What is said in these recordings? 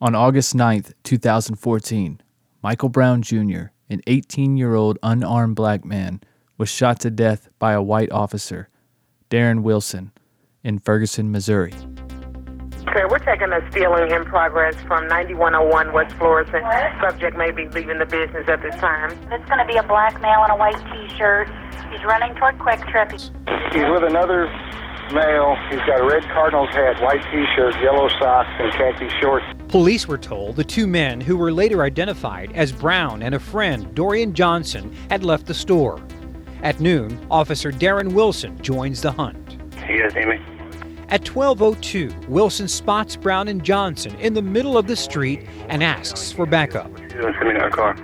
On August 9, 2014, Michael Brown Jr., an 18 year old unarmed black man, was shot to death by a white officer, Darren Wilson, in Ferguson, Missouri. Okay, we're taking a stealing in progress from 9101 West Florissant. Subject may be leaving the business at this time. It's going to be a black male in a white t-shirt. He's running toward QuikTrip. He's with another male. He's got a red Cardinals hat, white t-shirt, yellow socks, and khaki shorts. Police were told the two men, who were later identified as Brown and a friend, Dorian Johnson, had left the store. At noon, Officer Darren Wilson joins the hunt. You guys need me? At 1202, Wilson spots Brown and Johnson in the middle of the street and asks for backup. Send me to our car.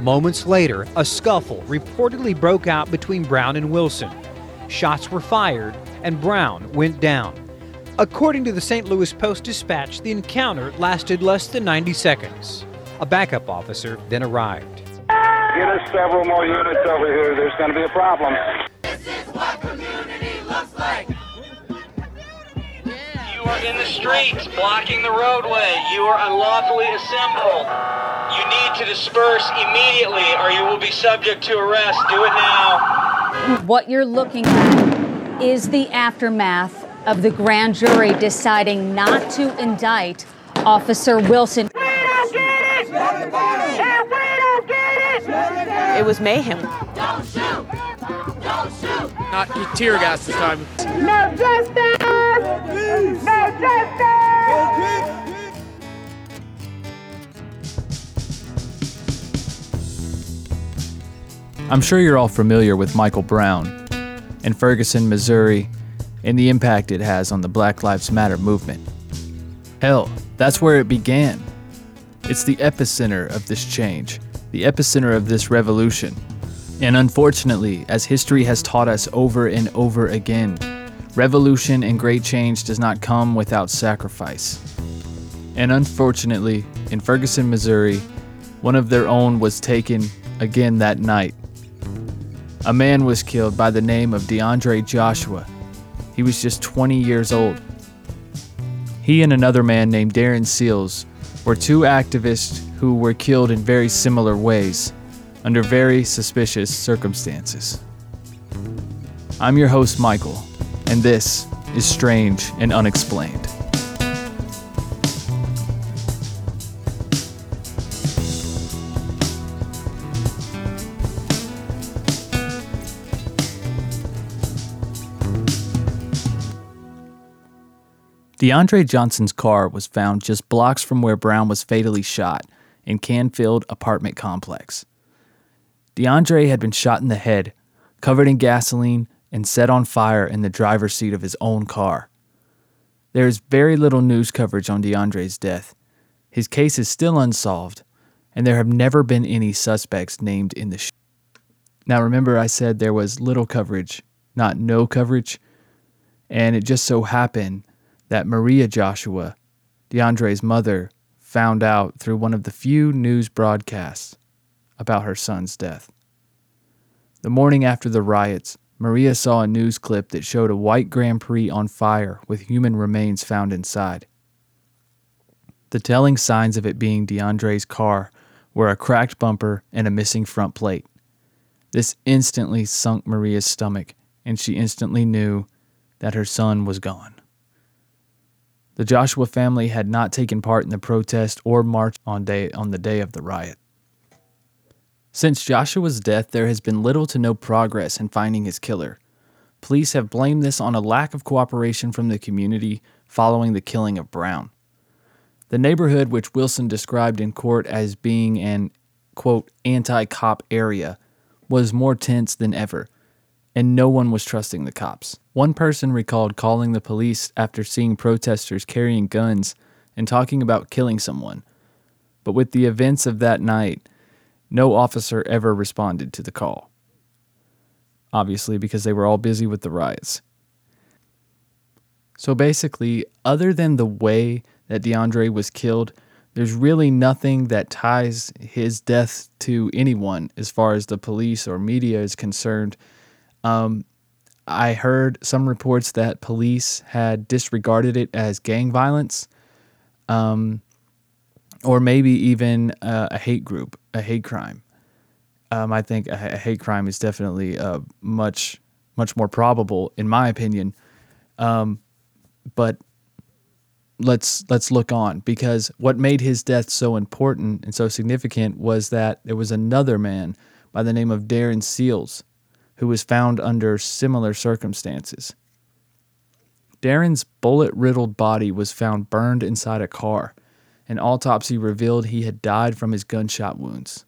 Moments later, a scuffle reportedly broke out between Brown and Wilson. Shots were fired and Brown went down. According to the St. Louis Post Dispatch, the encounter lasted less than 90 seconds. A backup officer then arrived. Get us several more units over here. There's going to be a problem. This is what community looks like. You are in the streets, blocking the roadway. You are unlawfully assembled. You need to disperse immediately, or you will be subject to arrest. Do it now. What you're looking at is the aftermath of the grand jury deciding not to indict Officer Wilson. It was mayhem. Not tear gas this time. No justice! No justice! I'm sure you're all familiar with Michael Brown in Ferguson, Missouri, and the impact it has on the Black Lives Matter movement. Hell, that's where it began. It's the epicenter of this change, the epicenter of this revolution. And unfortunately, as history has taught us over and over again, revolution and great change does not come without sacrifice. And unfortunately, in Ferguson, Missouri, one of their own was taken again that night. A man was killed by the name of DeAndre Joshua. He was just 20 years old. He and another man named Darren Seals were two activists who were killed in very similar ways, under very suspicious circumstances. I'm your host, Michael, and this is Strange and Unexplained. DeAndre Johnson's car was found just blocks from where Brown was fatally shot in Canfield apartment complex. DeAndre had been shot in the head, covered in gasoline, and set on fire in the driver's seat of his own car. There is very little news coverage on DeAndre's death. His case is still unsolved, and there have never been any suspects named in the sh- Now remember I said there was little coverage, not no coverage, and it just so happened that Maria Joshua, DeAndre's mother, found out through one of the few news broadcasts about her son's death. The morning after the riots, Maria saw a news clip that showed a white Grand Prix on fire with human remains found inside. The telling signs of it being DeAndre's car were a cracked bumper and a missing front plate. This instantly sunk Maria's stomach, and she instantly knew that her son was gone. The Joshua family had not taken part in the protest or march on, day, on the day of the riot. Since Joshua's death, there has been little to no progress in finding his killer. Police have blamed this on a lack of cooperation from the community following the killing of Brown. The neighborhood, which Wilson described in court as being an, quote, anti cop area, was more tense than ever, and no one was trusting the cops. One person recalled calling the police after seeing protesters carrying guns and talking about killing someone. But with the events of that night, no officer ever responded to the call. Obviously, because they were all busy with the riots. So basically, other than the way that DeAndre was killed, there's really nothing that ties his death to anyone as far as the police or media is concerned. Um, I heard some reports that police had disregarded it as gang violence. Um, or maybe even uh, a hate group, a hate crime. Um, I think a, a, hate crime is definitely uh, much much more probable, in my opinion. Um, but let's let's look on because what made his death so important and so significant was that there was another man by the name of Darren Seals who was found under similar circumstances. Darren's bullet riddled body was found burned inside a car. An autopsy revealed he had died from his gunshot wounds.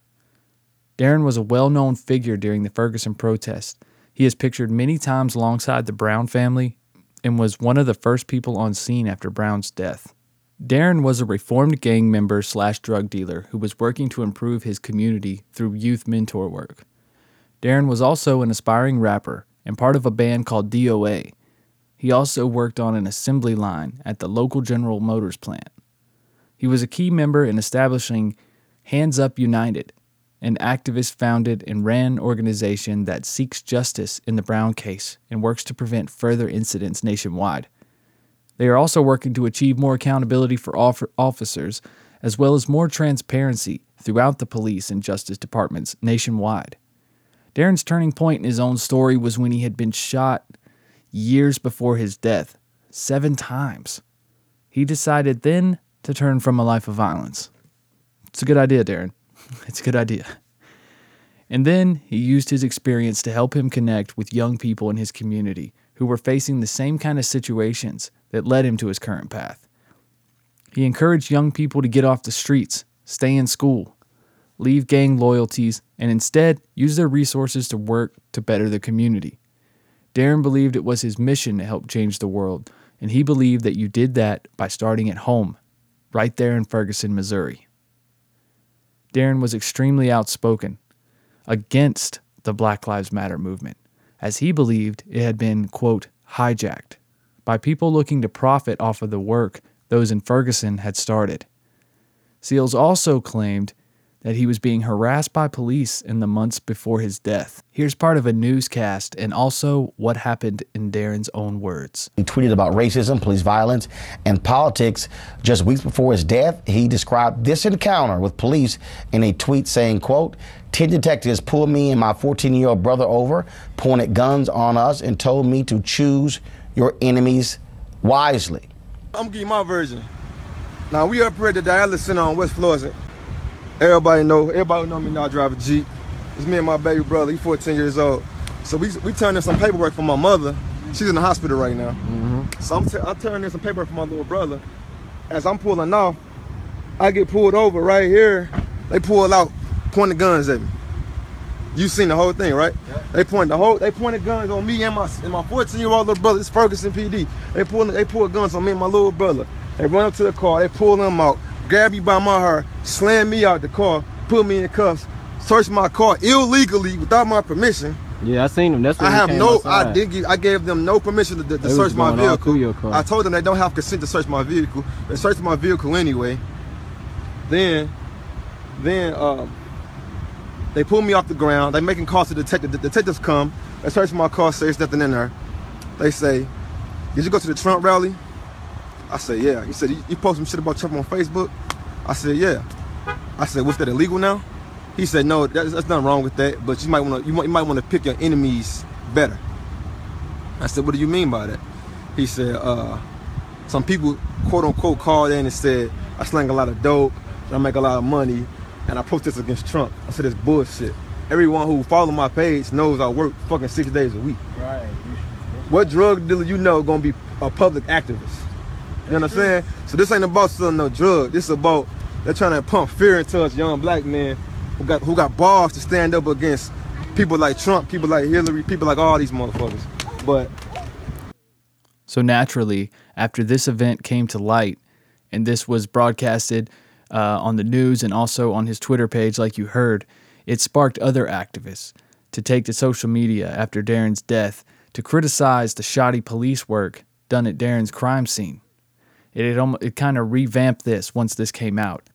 Darren was a well known figure during the Ferguson protest. He is pictured many times alongside the Brown family and was one of the first people on scene after Brown's death. Darren was a reformed gang member slash drug dealer who was working to improve his community through youth mentor work. Darren was also an aspiring rapper and part of a band called DOA. He also worked on an assembly line at the local General Motors plant. He was a key member in establishing Hands Up United, an activist founded and ran organization that seeks justice in the Brown case and works to prevent further incidents nationwide. They are also working to achieve more accountability for officers, as well as more transparency throughout the police and justice departments nationwide. Darren's turning point in his own story was when he had been shot years before his death, seven times. He decided then to turn from a life of violence. It's a good idea, Darren. It's a good idea. And then he used his experience to help him connect with young people in his community who were facing the same kind of situations that led him to his current path. He encouraged young people to get off the streets, stay in school, leave gang loyalties, and instead use their resources to work to better the community. Darren believed it was his mission to help change the world, and he believed that you did that by starting at home, right there in Ferguson, Missouri. Darren was extremely outspoken against the Black Lives Matter movement, as he believed it had been, quote, hijacked by people looking to profit off of the work those in Ferguson had started. Seals also claimed that he was being harassed by police in the months before his death. Here's part of a newscast and also what happened in Darren's own words. He tweeted about racism, police violence, and politics just weeks before his death. He described this encounter with police in a tweet saying, quote, 10 detectives pulled me and my 14-year-old brother over, pointed guns on us, and told me to choose your enemies wisely. I'm giving my version. Now, we up here at the dialysis center on West Florissant. Everybody know, everybody know me now. I drive a Jeep. It's me and my baby brother. He's 14 years old. So we we turned in some paperwork for my mother. She's in the hospital right now. Mm-hmm. So I'm t- I turned in some paperwork for my little brother. As I'm pulling off, I get pulled over right here. They pull out, pointing guns at me. You seen the whole thing, right? Yeah. They point the whole they pointed guns on me and my and my 14 year old little brother. It's Ferguson PD. They pull they pull guns on me and my little brother. They run up to the car. They pull them out grab me by my hair, slam me out the car, put me in cuffs, search my car illegally without my permission. Yeah, I seen them. That's what I have no. Outside. I did. Give, I gave them no permission to, to, to search my vehicle. I told them they don't have consent to search my vehicle. They searched my vehicle anyway. Then, then um, they pull me off the ground. They making calls to the detective. The detectives come. They search my car. Say there's nothing in there. They say, "Did you go to the Trump rally?" I said, yeah. He said, you post some shit about Trump on Facebook? I said, yeah. I said, what's that illegal now? He said, no, that's, that's nothing wrong with that, but you might want to you might, you might want to pick your enemies better. I said, what do you mean by that? He said, uh, some people quote unquote called in and said, I slang a lot of dope, I make a lot of money, and I protest against Trump. I said, it's bullshit. Everyone who follow my page knows I work fucking six days a week. Right. What drug dealer you know gonna be a public activist? You know what I'm saying? So this ain't about selling no drug. This is about they're trying to pump fear into us young black men who got who got balls to stand up against people like Trump, people like Hillary, people like all these motherfuckers. But so naturally, after this event came to light, and this was broadcasted uh, on the news and also on his Twitter page, like you heard, it sparked other activists to take to social media after Darren's death to criticize the shoddy police work done at Darren's crime scene. It, it, it kind of revamped this once this came out.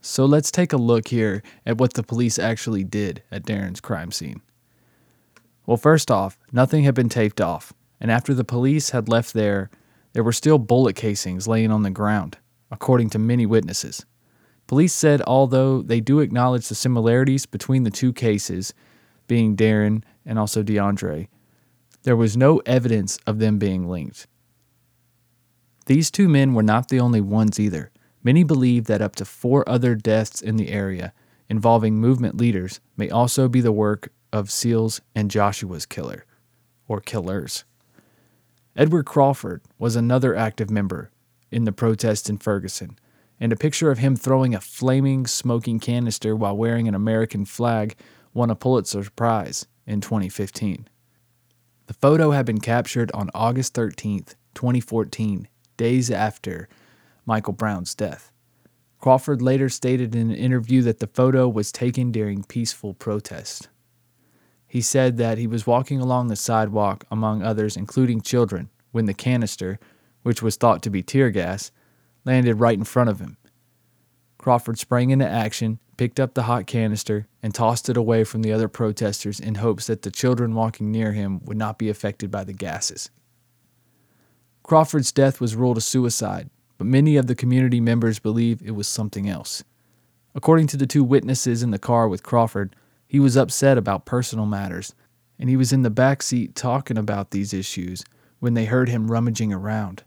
So let's take a look here at what the police actually did at Darren's crime scene. Well, first off, nothing had been taped off, and after the police had left there, there were still bullet casings laying on the ground, according to many witnesses. Police said although they do acknowledge the similarities between the two cases, being Darren and also DeAndre, there was no evidence of them being linked. These two men were not the only ones either. Many believe that up to four other deaths in the area involving movement leaders may also be the work of Seals and Joshua's killer, or killers. Edward Crawford was another active member in the protests in Ferguson, and a picture of him throwing a flaming, smoking canister while wearing an American flag won a Pulitzer Prize in 2015. The photo had been captured on August 13, 2014, days after Michael Brown's death. Crawford later stated in an interview that the photo was taken during peaceful protest. He said that he was walking along the sidewalk, among others, including children, when the canister, which was thought to be tear gas, landed right in front of him. Crawford sprang into action, picked up the hot canister, and tossed it away from the other protesters in hopes that the children walking near him would not be affected by the gases. Crawford's death was ruled a suicide, but many of the community members believe it was something else. According to the two witnesses in the car with Crawford, he was upset about personal matters, and he was in the back seat talking about these issues when they heard him rummaging around.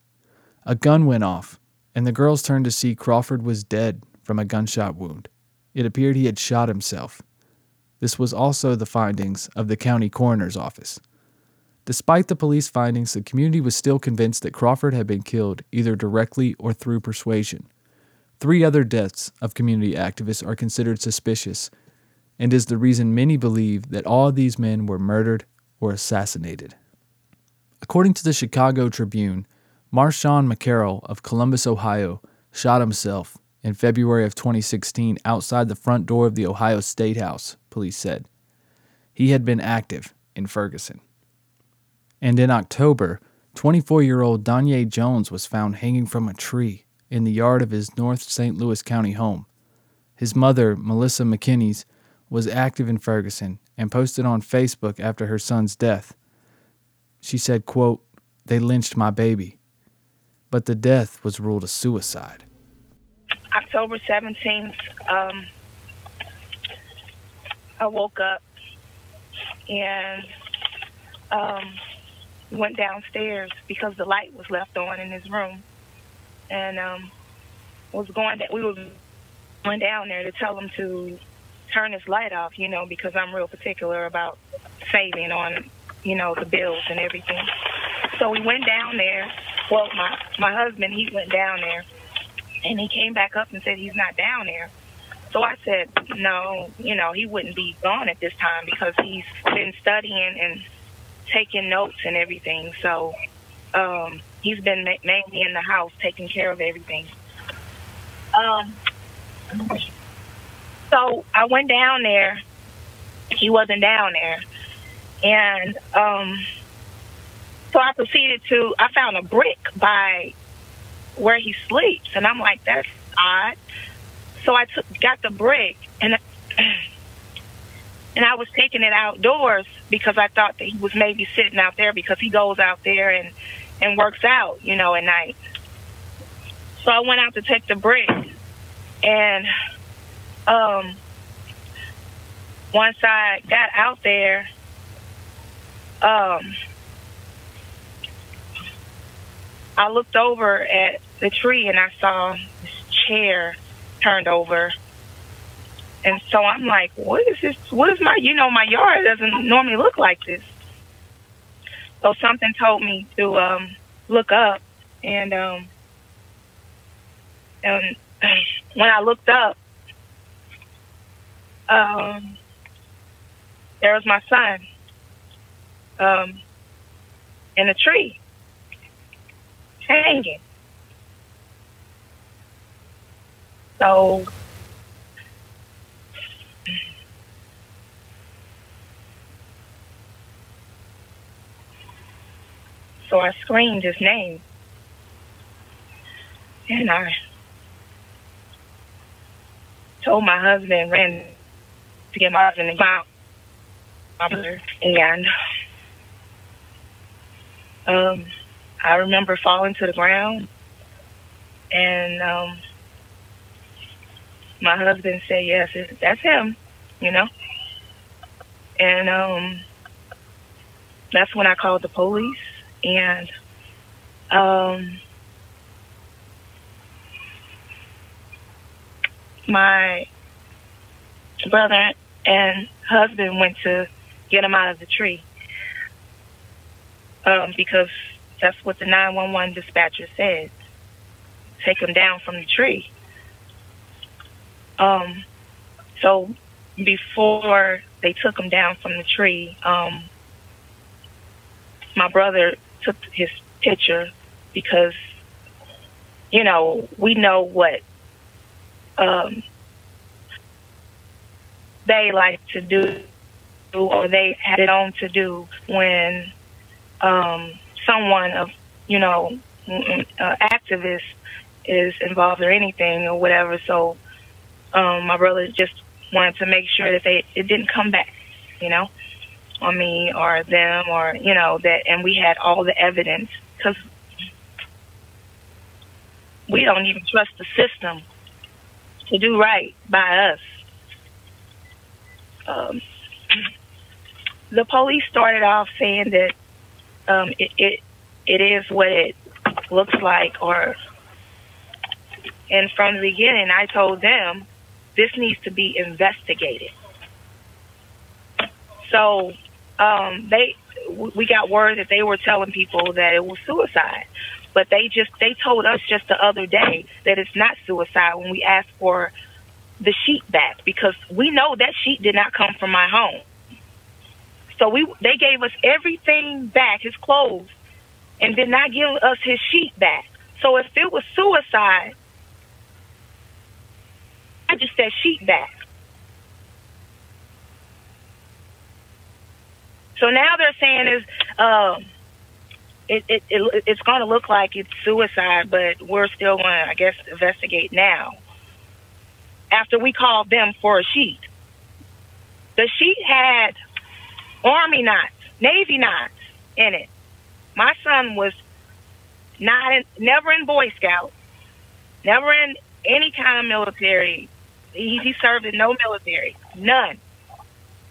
A gun went off, and the girls turned to see Crawford was dead from a gunshot wound. It appeared he had shot himself. This was also the findings of the county coroner's office. Despite the police findings, the community was still convinced that Crawford had been killed either directly or through persuasion. Three other deaths of community activists are considered suspicious, and is the reason many believe that all these men were murdered or assassinated. According to the Chicago Tribune, Marshawn McCarrel of Columbus, Ohio, shot himself in February of 2016 outside the front door of the Ohio State House, police said. He had been active in Ferguson. And in October, 24 year old Danye Jones was found hanging from a tree in the yard of his North St. Louis County home. His mother, Melissa McKinnies, was active in Ferguson and posted on Facebook after her son's death. She said, quote, They lynched my baby but the death was ruled a suicide. October 17th, um, I woke up and um, went downstairs because the light was left on in his room, and um, was going. That we were going down there to tell him to turn his light off, you know, because I'm real particular about saving on, you know, the bills and everything. So we went down there well, my my husband he went down there, and he came back up and said he's not down there. So I said, no, you know, he wouldn't be gone at this time because he's been studying and taking notes and everything. So um, he's been ma- mainly in the house taking care of everything. Um, so I went down there. He wasn't down there, and um, so I proceeded to, I found a brick by where he sleeps. And I'm like, that's odd. So I took, got the brick and, and I was taking it outdoors because I thought that he was maybe sitting out there because he goes out there and, and works out, you know, at night. So I went out to take the brick and, um, once I got out there, um, I looked over at the tree and I saw this chair turned over. And so I'm like, what is this? What is my, you know, my yard doesn't normally look like this. So something told me to um, look up. And, um, and when I looked up, um, there was my son um, in a tree hanging. So So I screamed his name. And I told my husband, ran to get my husband and my and um I remember falling to the ground and um, my husband said, yes, that's him, you know. And um, that's when I called the police. And um, my brother and husband went to get him out of the tree um, because that's what the 911 dispatcher said. Take him down from the tree. Um, so before they took him down from the tree, um, my brother took his picture because, you know, we know what um, they like to do or they had it on to do when um, someone of, you know, uh, activist is involved or anything or whatever. So um, my brother just wanted to make sure that they it didn't come back, you know, on me or them or you know that, and we had all the evidence because we don't even trust the system to do right by us. Um, the police started off saying that um, it, it it is what it looks like, or and from the beginning, I told them this needs to be investigated. So um, they we got word that they were telling people that it was suicide, but they just they told us just the other day that it's not suicide when we asked for the sheet back because we know that sheet did not come from my home. So we they gave us everything back, his clothes, and did not give us his sheet back. So if it was suicide, I just said sheet back. So now they're saying is um, it, it, it it's going to look like it's suicide, but we're still going to, I guess, investigate now. After we called them for a sheet, the sheet had Army knots, Navy knots in it. My son was not in, never in Boy Scout, never in any kind of military. He, he served in no military, none,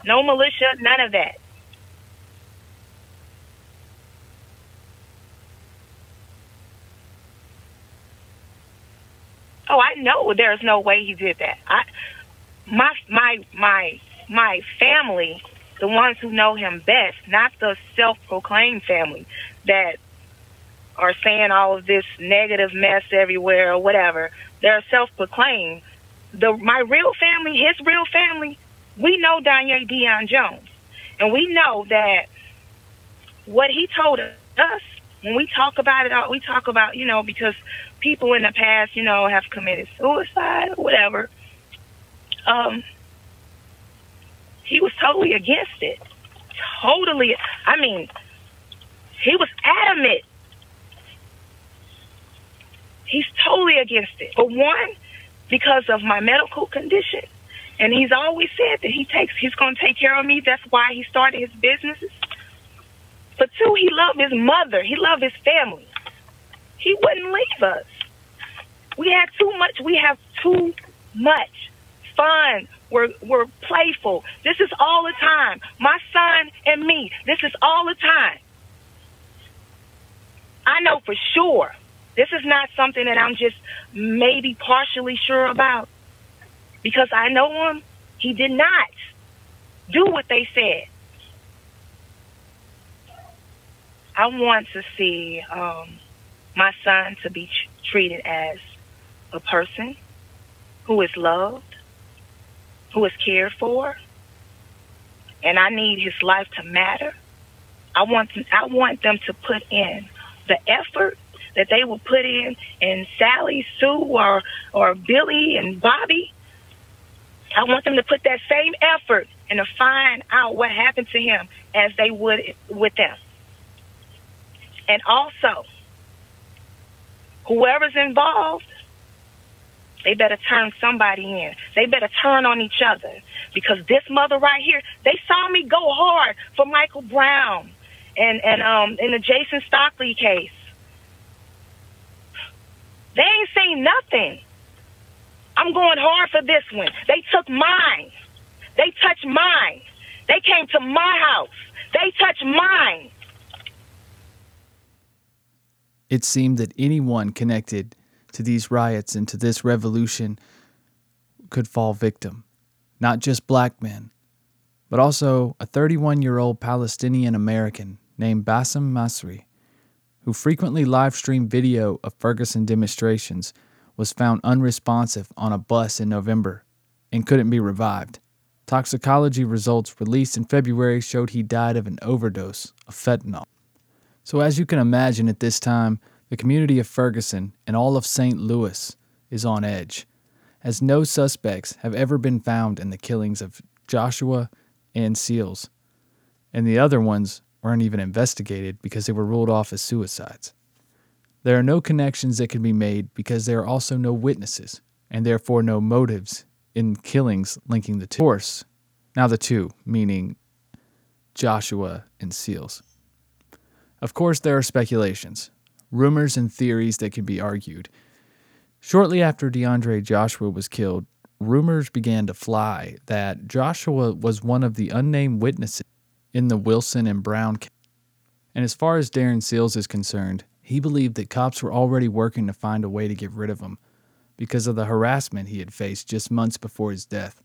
no militia, none of that. Oh, I know there's no way he did that. I my my my my family the ones who know him best, not the self-proclaimed family that are saying all of this negative mess everywhere or whatever. They're self-proclaimed. The my real family, his real family, we know Danye Dion Jones, and we know that what he told us when we talk about it, we talk about you know because people in the past, you know, have committed suicide or whatever. Um, he was totally against it. Totally. I mean, he was adamant. He's totally against it. For one, because of my medical condition. And he's always said that he takes he's gonna take care of me. That's why he started his businesses. But two, he loved his mother. He loved his family. He wouldn't leave us. We had too much. We have too much fun. We're, we're playful. This is all the time. My son and me, this is all the time. I know for sure. This is not something that I'm just maybe partially sure about. Because I know him, he did not do what they said. I want to see um, my son to be treated as a person who is loved, who is cared for, and I need his life to matter. I want them, I want them to put in the effort that they will put in in Sally, Sue, or or Billy and Bobby. I want them to put that same effort and to find out what happened to him as they would with them. And also, whoever's involved, they better turn somebody in. They better turn on each other because this mother right here, they saw me go hard for Michael Brown and and um in the Jason Stockley case. They ain't saying nothing. I'm I'm going hard for this one. They took mine. They touched mine. They came to my house. They touched mine. It seemed that anyone connected to these riots and to this revolution could fall victim. Not just black men, but also a 31 year old Palestinian American named Bassem Masri, who frequently live streamed video of Ferguson demonstrations, was found unresponsive on a bus in November and couldn't be revived. Toxicology results released in February showed he died of an overdose of fentanyl. So, as you can imagine at this time, the community of Ferguson and all of St. Louis is on edge, as no suspects have ever been found in the killings of Joshua and Seals, and the other ones weren't even investigated because they were ruled off as suicides. There are no connections that can be made because there are also no witnesses, and therefore no motives in killings linking the two. Of course, now the two, meaning Joshua and Seals. Of course, there are speculations, rumors, and theories that can be argued. Shortly after DeAndre Joshua was killed, rumors began to fly that Joshua was one of the unnamed witnesses in the Wilson and Brown case. And as far as Darren Seals is concerned, he believed that cops were already working to find a way to get rid of him because of the harassment he had faced just months before his death.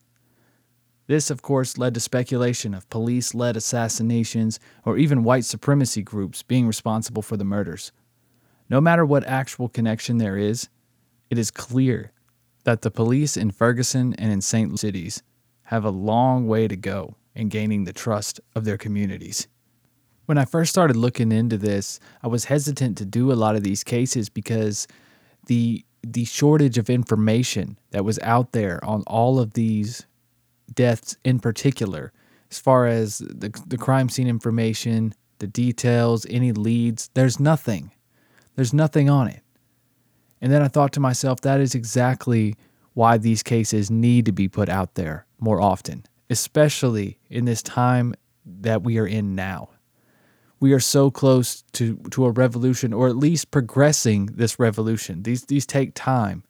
This, of course, led to speculation of police led assassinations or even white supremacy groups being responsible for the murders. No matter what actual connection there is, it is clear that the police in Ferguson and in St. Louis cities have a long way to go in gaining the trust of their communities. When I first started looking into this, I was hesitant to do a lot of these cases because the the shortage of information that was out there on all of these deaths in particular, as far as the, the crime scene information, the details, any leads, there's nothing. There's nothing on it. And then I thought to myself, that is exactly why these cases need to be put out there more often, especially in this time that we are in now. We are so close to, to a revolution, or at least progressing this revolution. These, these take time.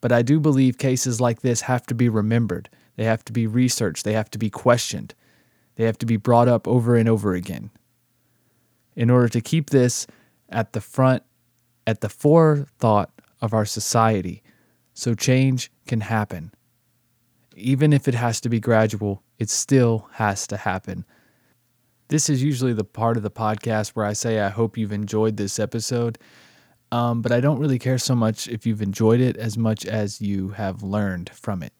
But I do believe cases like this have to be remembered. They have to be researched. They have to be questioned. They have to be brought up over and over again. In order to keep this at the front, at the forethought of our society so change can happen. Even if it has to be gradual, it still has to happen. This is usually the part of the podcast where I say I hope you've enjoyed this episode, um, but I don't really care so much if you've enjoyed it as much as you have learned from it.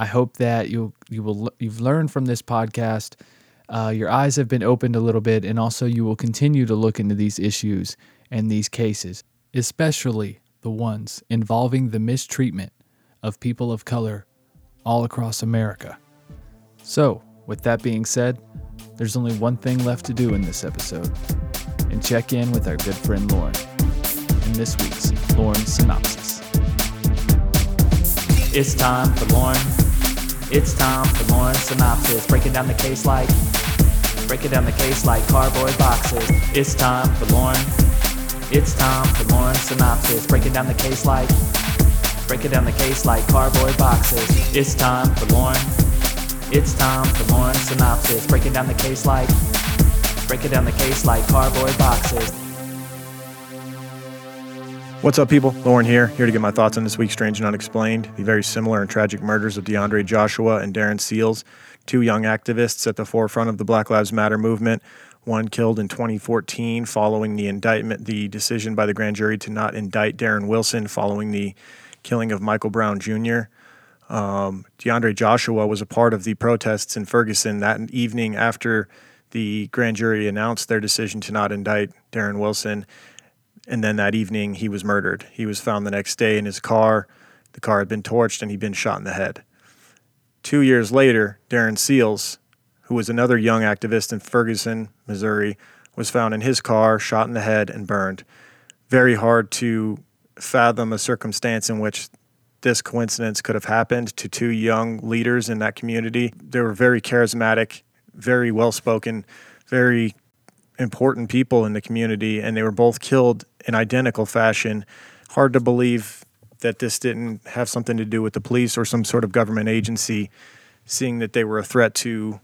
I hope that you you will you've learned from this podcast. Uh, your eyes have been opened a little bit, and also you will continue to look into these issues and these cases, especially the ones involving the mistreatment of people of color all across America. So, with that being said, there's only one thing left to do in this episode and check in with our good friend Lauren in this week's Lauren Synopsis. It's time for Lauren. It's time for Lauren Synopsis. Breaking down the case like, breaking down the case like cardboard boxes. It's time for Lauren. It's time for Lauren Synopsis, breaking down the case like, breaking down the case like cardboard boxes. It's time for Lauren. It's time for Lauren Synopsis, breaking down the case like, breaking down the case like cardboard boxes. What's up, people? Lauren here, here to get my thoughts on this week's Strange and Unexplained, the very similar and tragic murders of DeAndre Joshua and Darren Seals, two young activists at the forefront of the Black Lives Matter movement one killed in 2014 following the indictment, the decision by the grand jury to not indict Darren Wilson following the killing of Michael Brown Jr. Um, DeAndre Joshua was a part of the protests in Ferguson that evening after the grand jury announced their decision to not indict Darren Wilson. And then that evening, he was murdered. He was found the next day in his car. The car had been torched and he'd been shot in the head. Two years later, Darren Seals, who was another young activist in Ferguson, Missouri, was found in his car, shot in the head, and burned. Very hard to fathom a circumstance in which this coincidence could have happened to two young leaders in that community. They were very charismatic, very well spoken, very important people in the community, and they were both killed in identical fashion. Hard to believe that this didn't have something to do with the police or some sort of government agency, seeing that they were a threat to,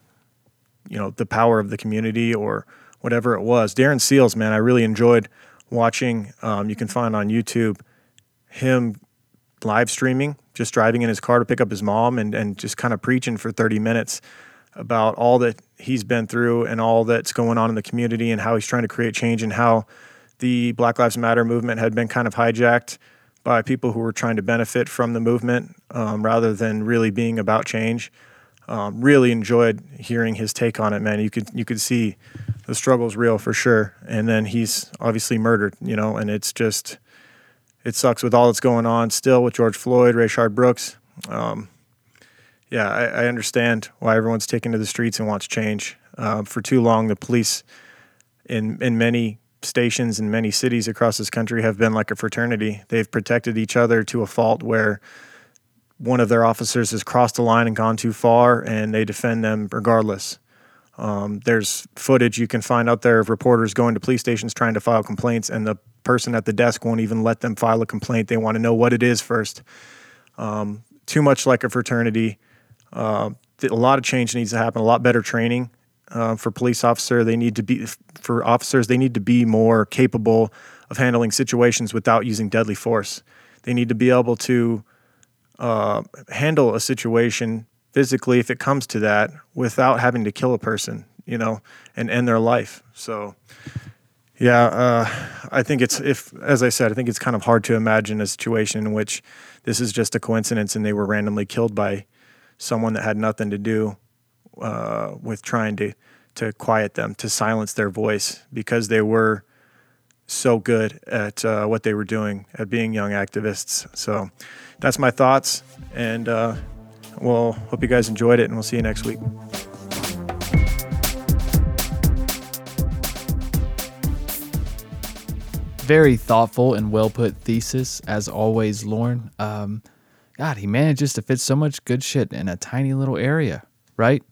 you know, the power of the community or whatever it was. Darren Seals, man, I really enjoyed watching. Um, you can find on YouTube him live streaming, just driving in his car to pick up his mom and, and just kind of preaching for 30 minutes about all that he's been through and all that's going on in the community and how he's trying to create change and how the Black Lives Matter movement had been kind of hijacked by people who were trying to benefit from the movement um, rather than really being about change. Um, really enjoyed hearing his take on it, man. You could you could see the struggle's real for sure. And then he's obviously murdered, you know, and it's just it sucks with all that's going on still with George Floyd, Rayshard Brooks. Um, yeah, I, I, understand why everyone's taking to the streets and wants change. Uh, for too long, the police in in many stations in many cities across this country have been like a fraternity. They've protected each other to a fault where one of their officers has crossed the line and gone too far, and they defend them regardless. Um, there's footage you can find out there of reporters going to police stations trying to file complaints, and the person at the desk won't even let them file a complaint. They want to know what it is first. Um, too much like a fraternity. Uh, a lot of change needs to happen. A lot better training uh, for police officer. They need to be for officers. They need to be more capable of handling situations without using deadly force. They need to be able to uh, handle a situation physically if it comes to that without having to kill a person, you know, and end their life. So, yeah, uh, I think it's if, as I said, I think it's kind of hard to imagine a situation in which this is just a coincidence and they were randomly killed by someone that had nothing to do uh, with trying to to quiet them, to silence their voice, because they were so good at uh, what they were doing, at being young activists. So that's my thoughts, and uh, well, hope you guys enjoyed it, and we'll see you next week. Very thoughtful and well put thesis, as always, Lauren. Um, God, he manages to fit so much good shit in a tiny little area, right?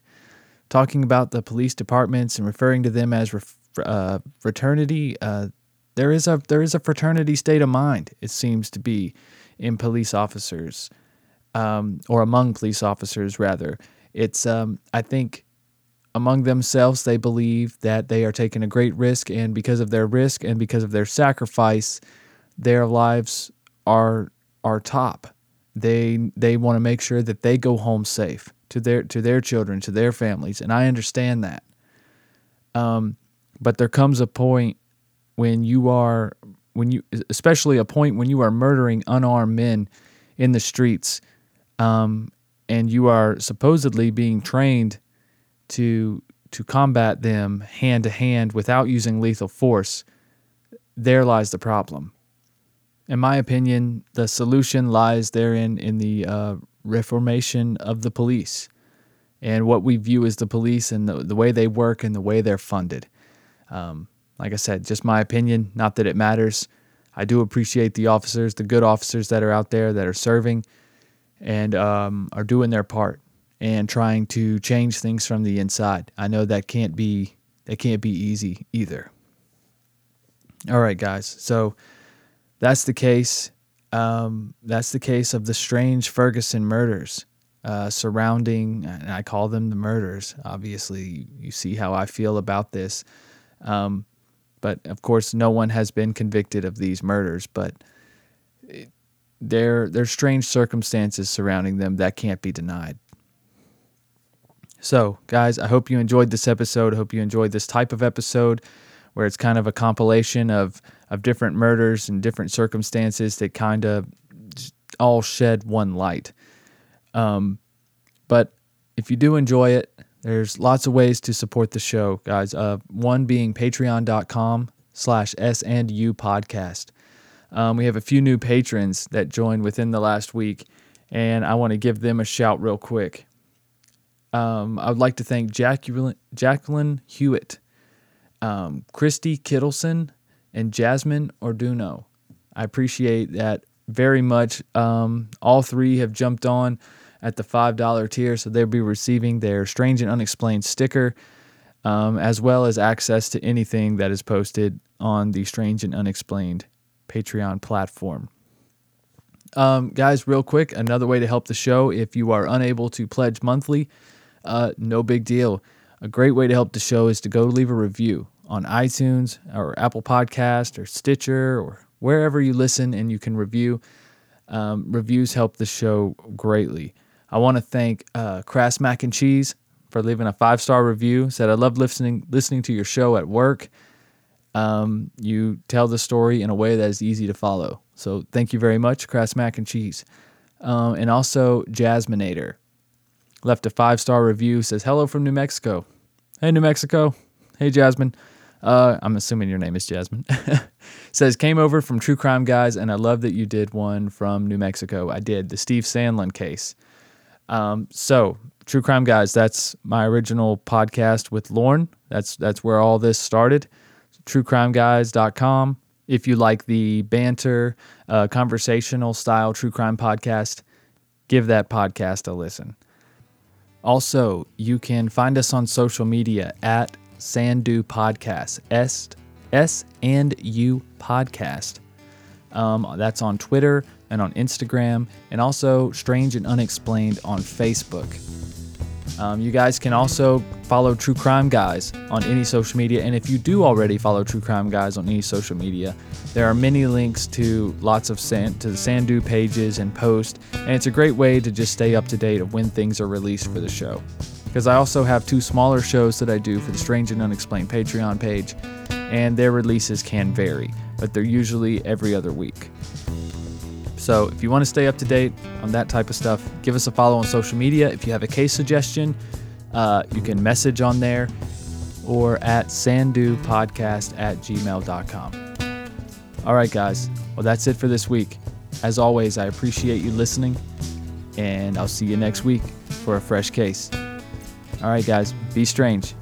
Talking about the police departments and referring to them as uh, fraternity. Uh, there is a there is a fraternity state of mind. It seems to be in police officers, um, or among police officers rather. It's um, I think among themselves they believe that they are taking a great risk, and because of their risk and because of their sacrifice, their lives are are top. They they want to make sure that they go home safe to their to their children, to their families, and I understand that. Um, but there comes a point when you are when you especially a point when you are murdering unarmed men in the streets um, and you are supposedly being trained to to combat them hand to hand without using lethal force there lies the problem in my opinion the solution lies therein in the uh, reformation of the police and what we view as the police and the, the way they work and the way they're funded. Um, like I said, just my opinion, not that it matters. I do appreciate the officers, the good officers that are out there that are serving and um, are doing their part and trying to change things from the inside. I know that can't be that can't be easy either. All right, guys. So that's the case. Um, that's the case of the strange Ferguson murders uh, surrounding, and I call them the murders. Obviously, you see how I feel about this. Um, but of course, no one has been convicted of these murders. But there, there's strange circumstances surrounding them that can't be denied. So, guys, I hope you enjoyed this episode. I hope you enjoyed this type of episode where it's kind of a compilation of of different murders and different circumstances that kind of all shed one light. Um, but if you do enjoy it, there's lots of ways to support the show, guys. Uh, one being patreon.com slash S and U podcast. Um, we have a few new patrons that joined within the last week, and I want to give them a shout real quick. Um, I would like to thank Jacqueline, Jacqueline Hewitt, um, Christy Kittleson, and Jasmine Orduno. I appreciate that very much. Um, all three have jumped on at the $5 tier, so they'll be receiving their Strange and Unexplained sticker, um, as well as access to anything that is posted on the Strange and Unexplained Patreon platform. Um, guys, real quick, another way to help the show if you are unable to pledge monthly, uh, no big deal. A great way to help the show is to go leave a review on iTunes or Apple Podcast or Stitcher or wherever you listen and you can review. Um, reviews help the show greatly. I want to thank uh, Crass Mac and Cheese for leaving a five star review. Said I love listening listening to your show at work. Um, you tell the story in a way that is easy to follow. So thank you very much, Crass Mac and Cheese. Um, and also Jasminator left a five star review. Says hello from New Mexico. Hey New Mexico. Hey Jasmine. Uh, I'm assuming your name is Jasmine. Says came over from True Crime Guys, and I love that you did one from New Mexico. I did the Steve Sandlin case. Um, so True Crime Guys, that's my original podcast with Lauren. That's that's where all this started. TrueCrimeGuys.com. If you like the banter, uh, conversational style true crime podcast, give that podcast a listen. Also, you can find us on social media at Sandu Podcast. S S and U Podcast. Um, that's on Twitter and on Instagram, and also Strange and Unexplained on Facebook. Um, you guys can also follow True Crime Guys on any social media. And if you do already follow True Crime Guys on any social media, there are many links to lots of San- to the Sandu pages and posts. And it's a great way to just stay up to date of when things are released for the show. Because I also have two smaller shows that I do for the Strange and Unexplained Patreon page, and their releases can vary, but they're usually every other week. So if you want to stay up to date on that type of stuff, give us a follow on social media. If you have a case suggestion, uh, you can message on there or at sandupodcast at gmail.com. All right, guys. Well, that's it for this week. As always, I appreciate you listening, and I'll see you next week for a fresh case. All right, guys, be strange.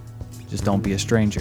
Just don't be a stranger.